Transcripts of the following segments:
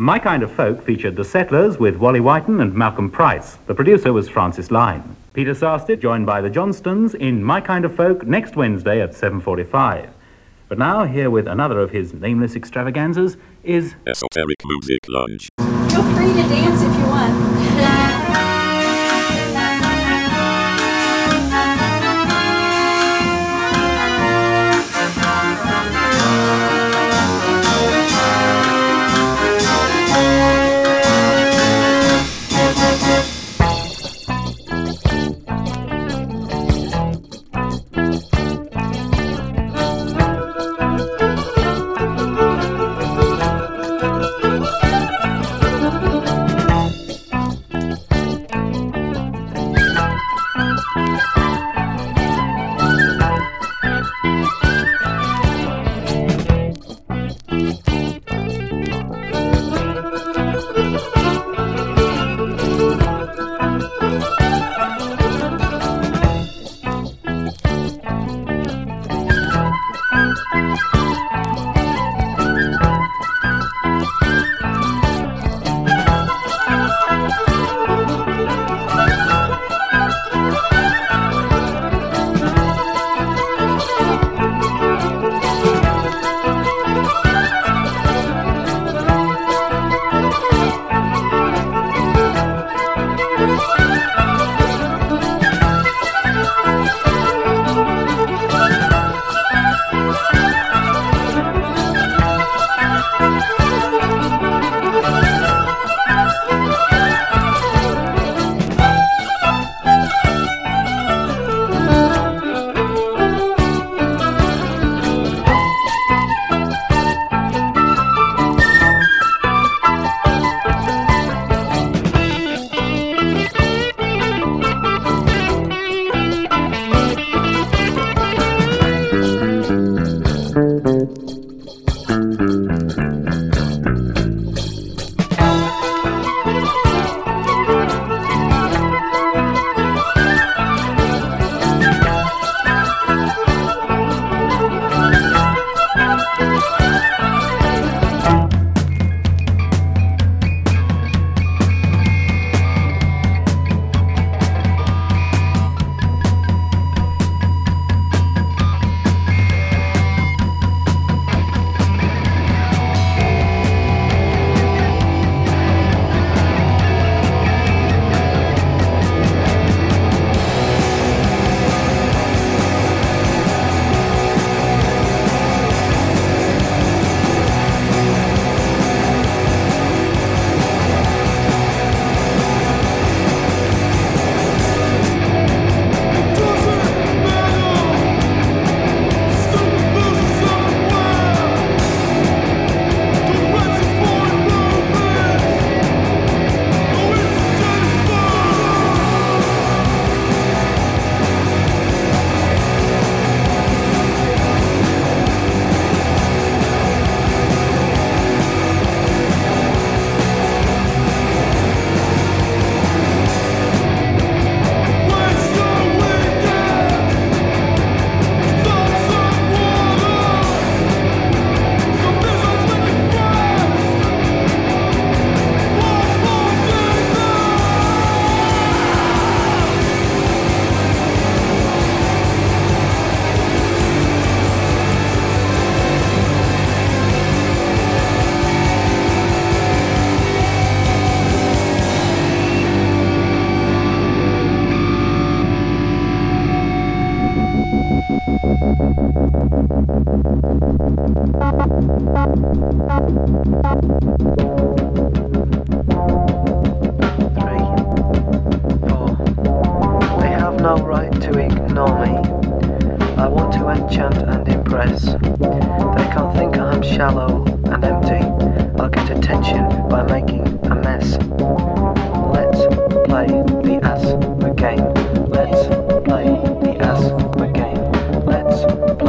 My Kind of Folk featured The Settlers with Wally Whyton and Malcolm Price. The producer was Francis Lyne. Peter Sarstedt joined by the Johnstons in My Kind of Folk next Wednesday at 7.45. But now, here with another of his nameless extravaganzas is... Esoteric Music Lunch. Feel free to dance if you want.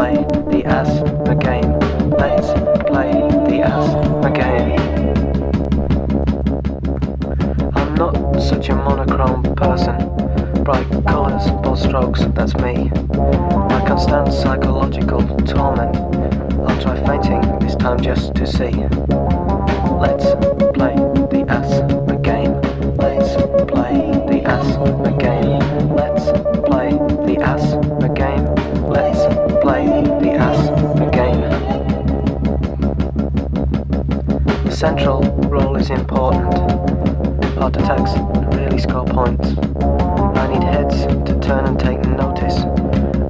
Play the ass game. Let's play the ass game. I'm not such a monochrome person. Bright colours, bold strokes, that's me. I can stand psychological torment. I'll try fainting this time just to see. skull points. I need heads to turn and take notice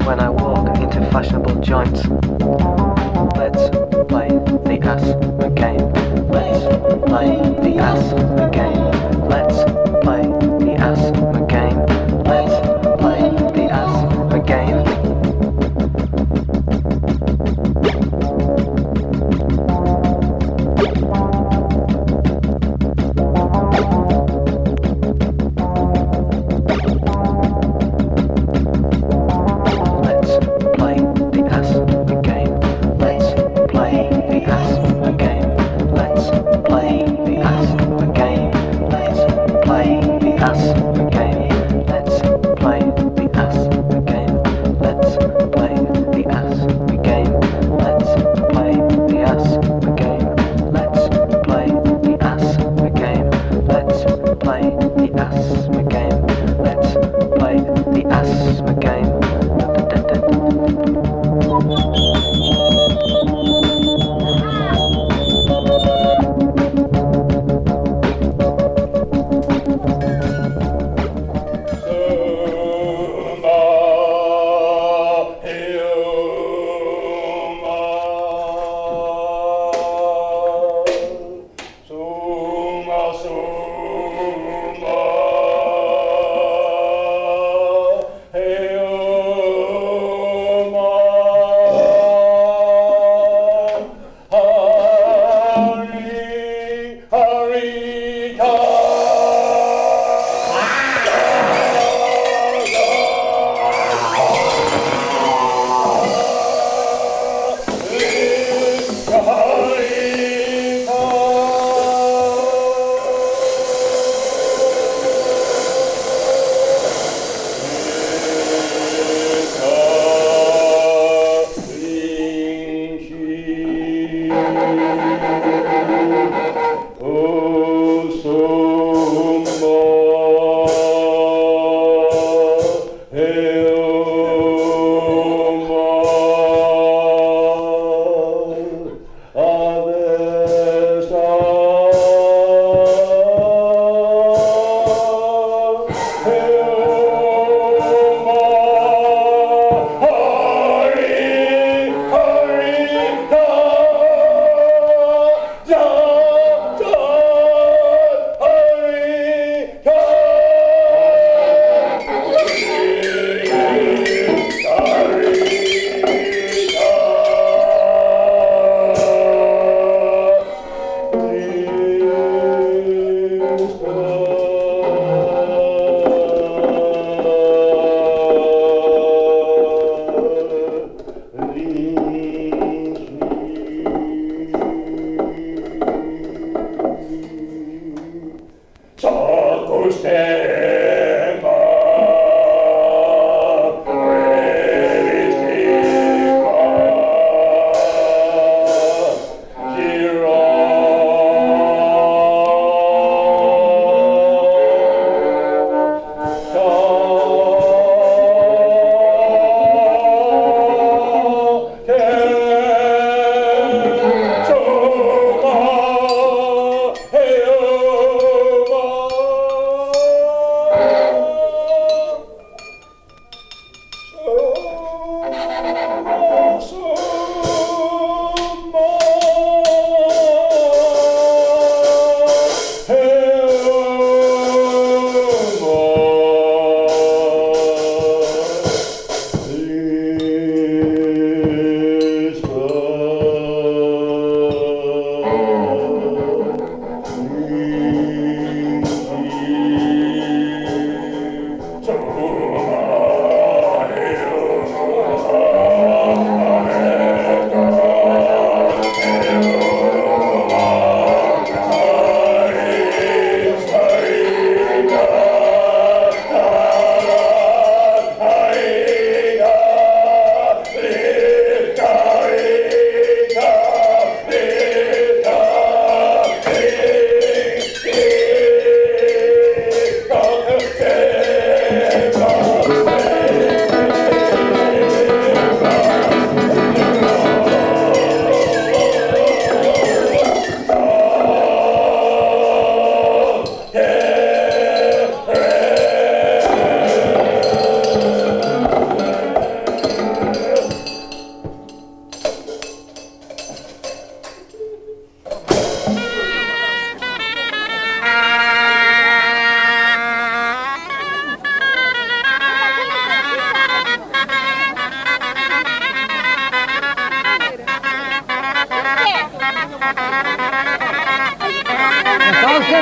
when I walk into fashionable joints. Let's play the ass.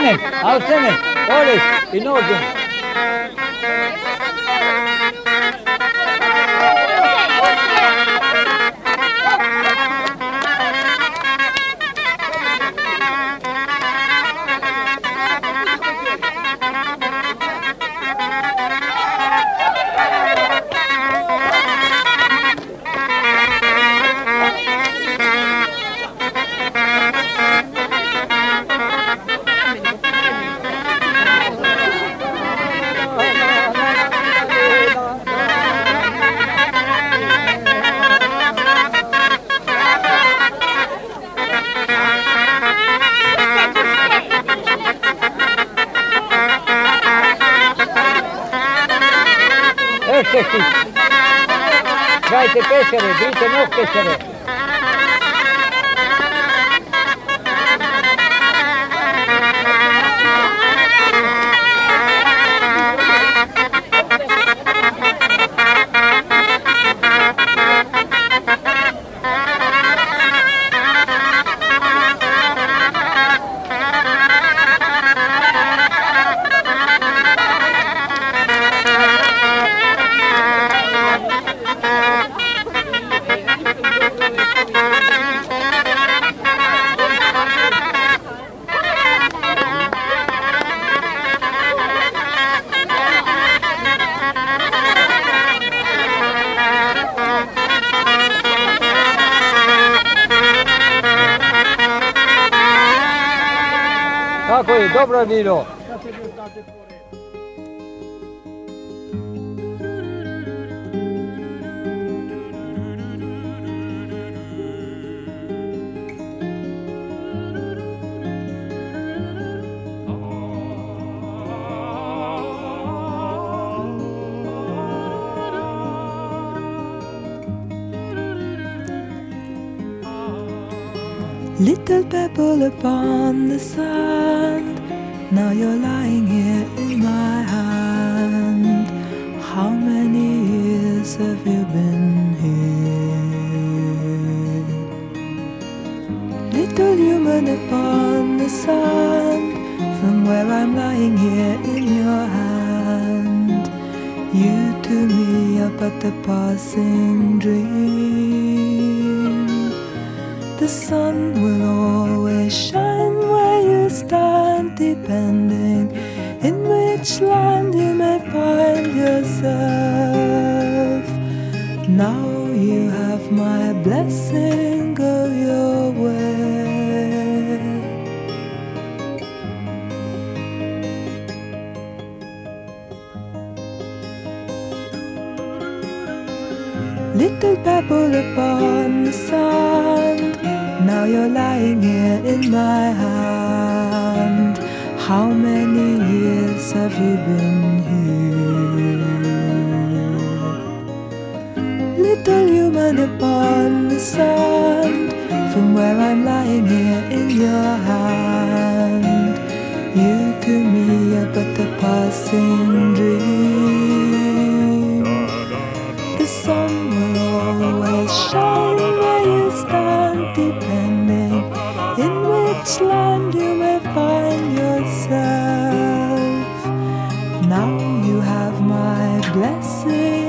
Alsene, alsene. Oley, in order. querer, grita, não fiquei querer. Little pebble upon the side. Now you're lying here in my hand. How many years have you been here? Little human upon the sand. From where I'm lying here in your hand. You to me are but a passing dream. The sun will always shine stand, depending in which land you may find yourself. Now you have my blessing, go your way. Little pebble upon the sand. Now you're lying here in my hand. Years have you been here? Little human upon the sand. From where I'm lying here in your hand. You to me are but a passing dream. The sun will always shine where you stand, depending in which land blessed.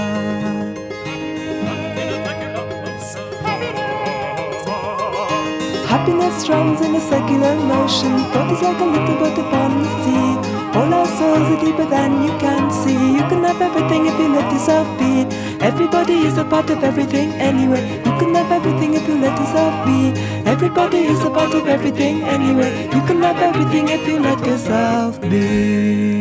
Happiness runs in a circular motion. Thought is like a little boat upon the sea. All our souls are deeper than you can see. You can have everything if you let yourself be. Everybody is a part of everything anyway. You can have everything if you let yourself be. Everybody is a part of everything anyway. You can have everything if you let yourself be.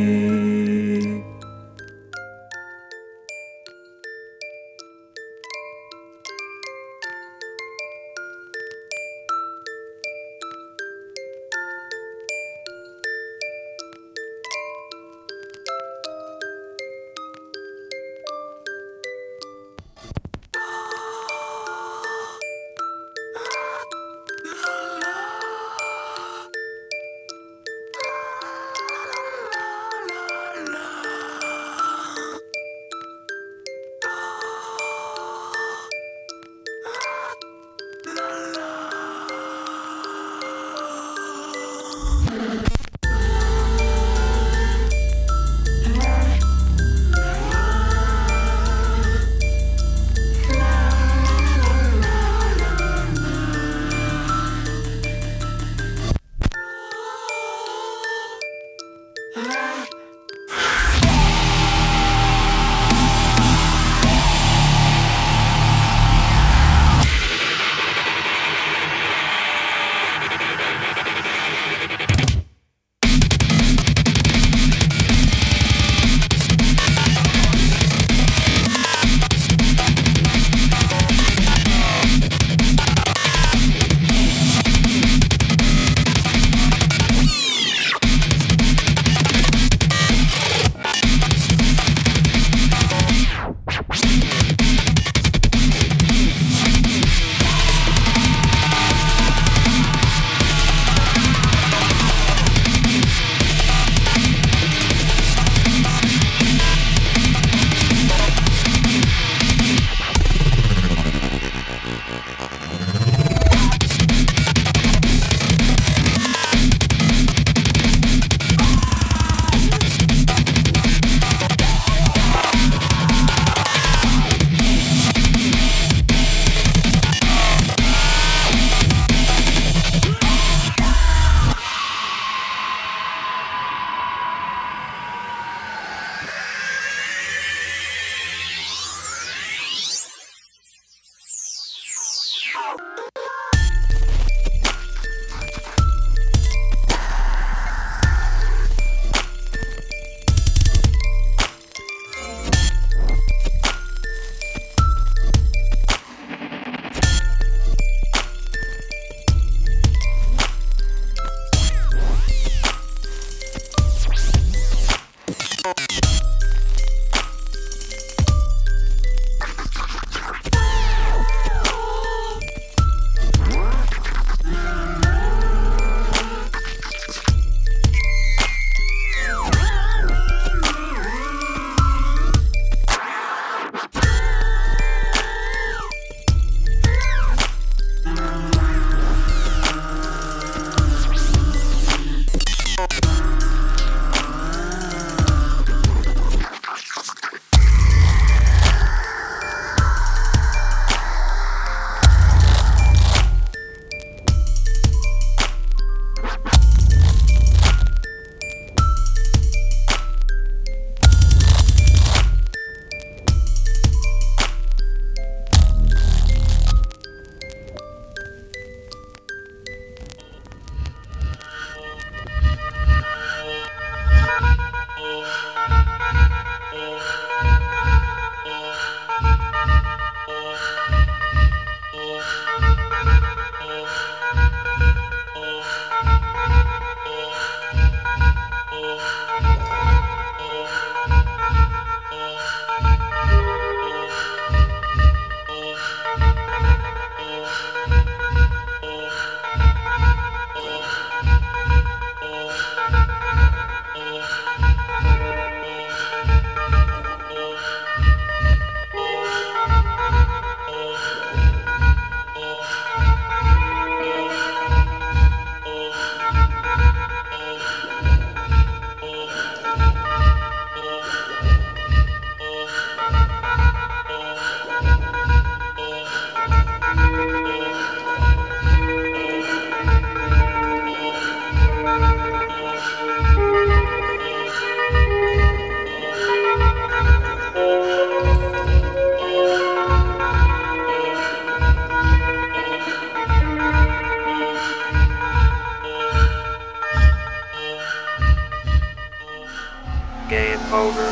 Over.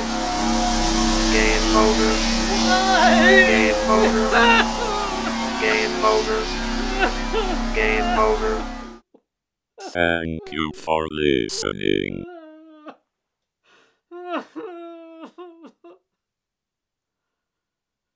Game over. Game over. Game over. Game over. Thank you for listening.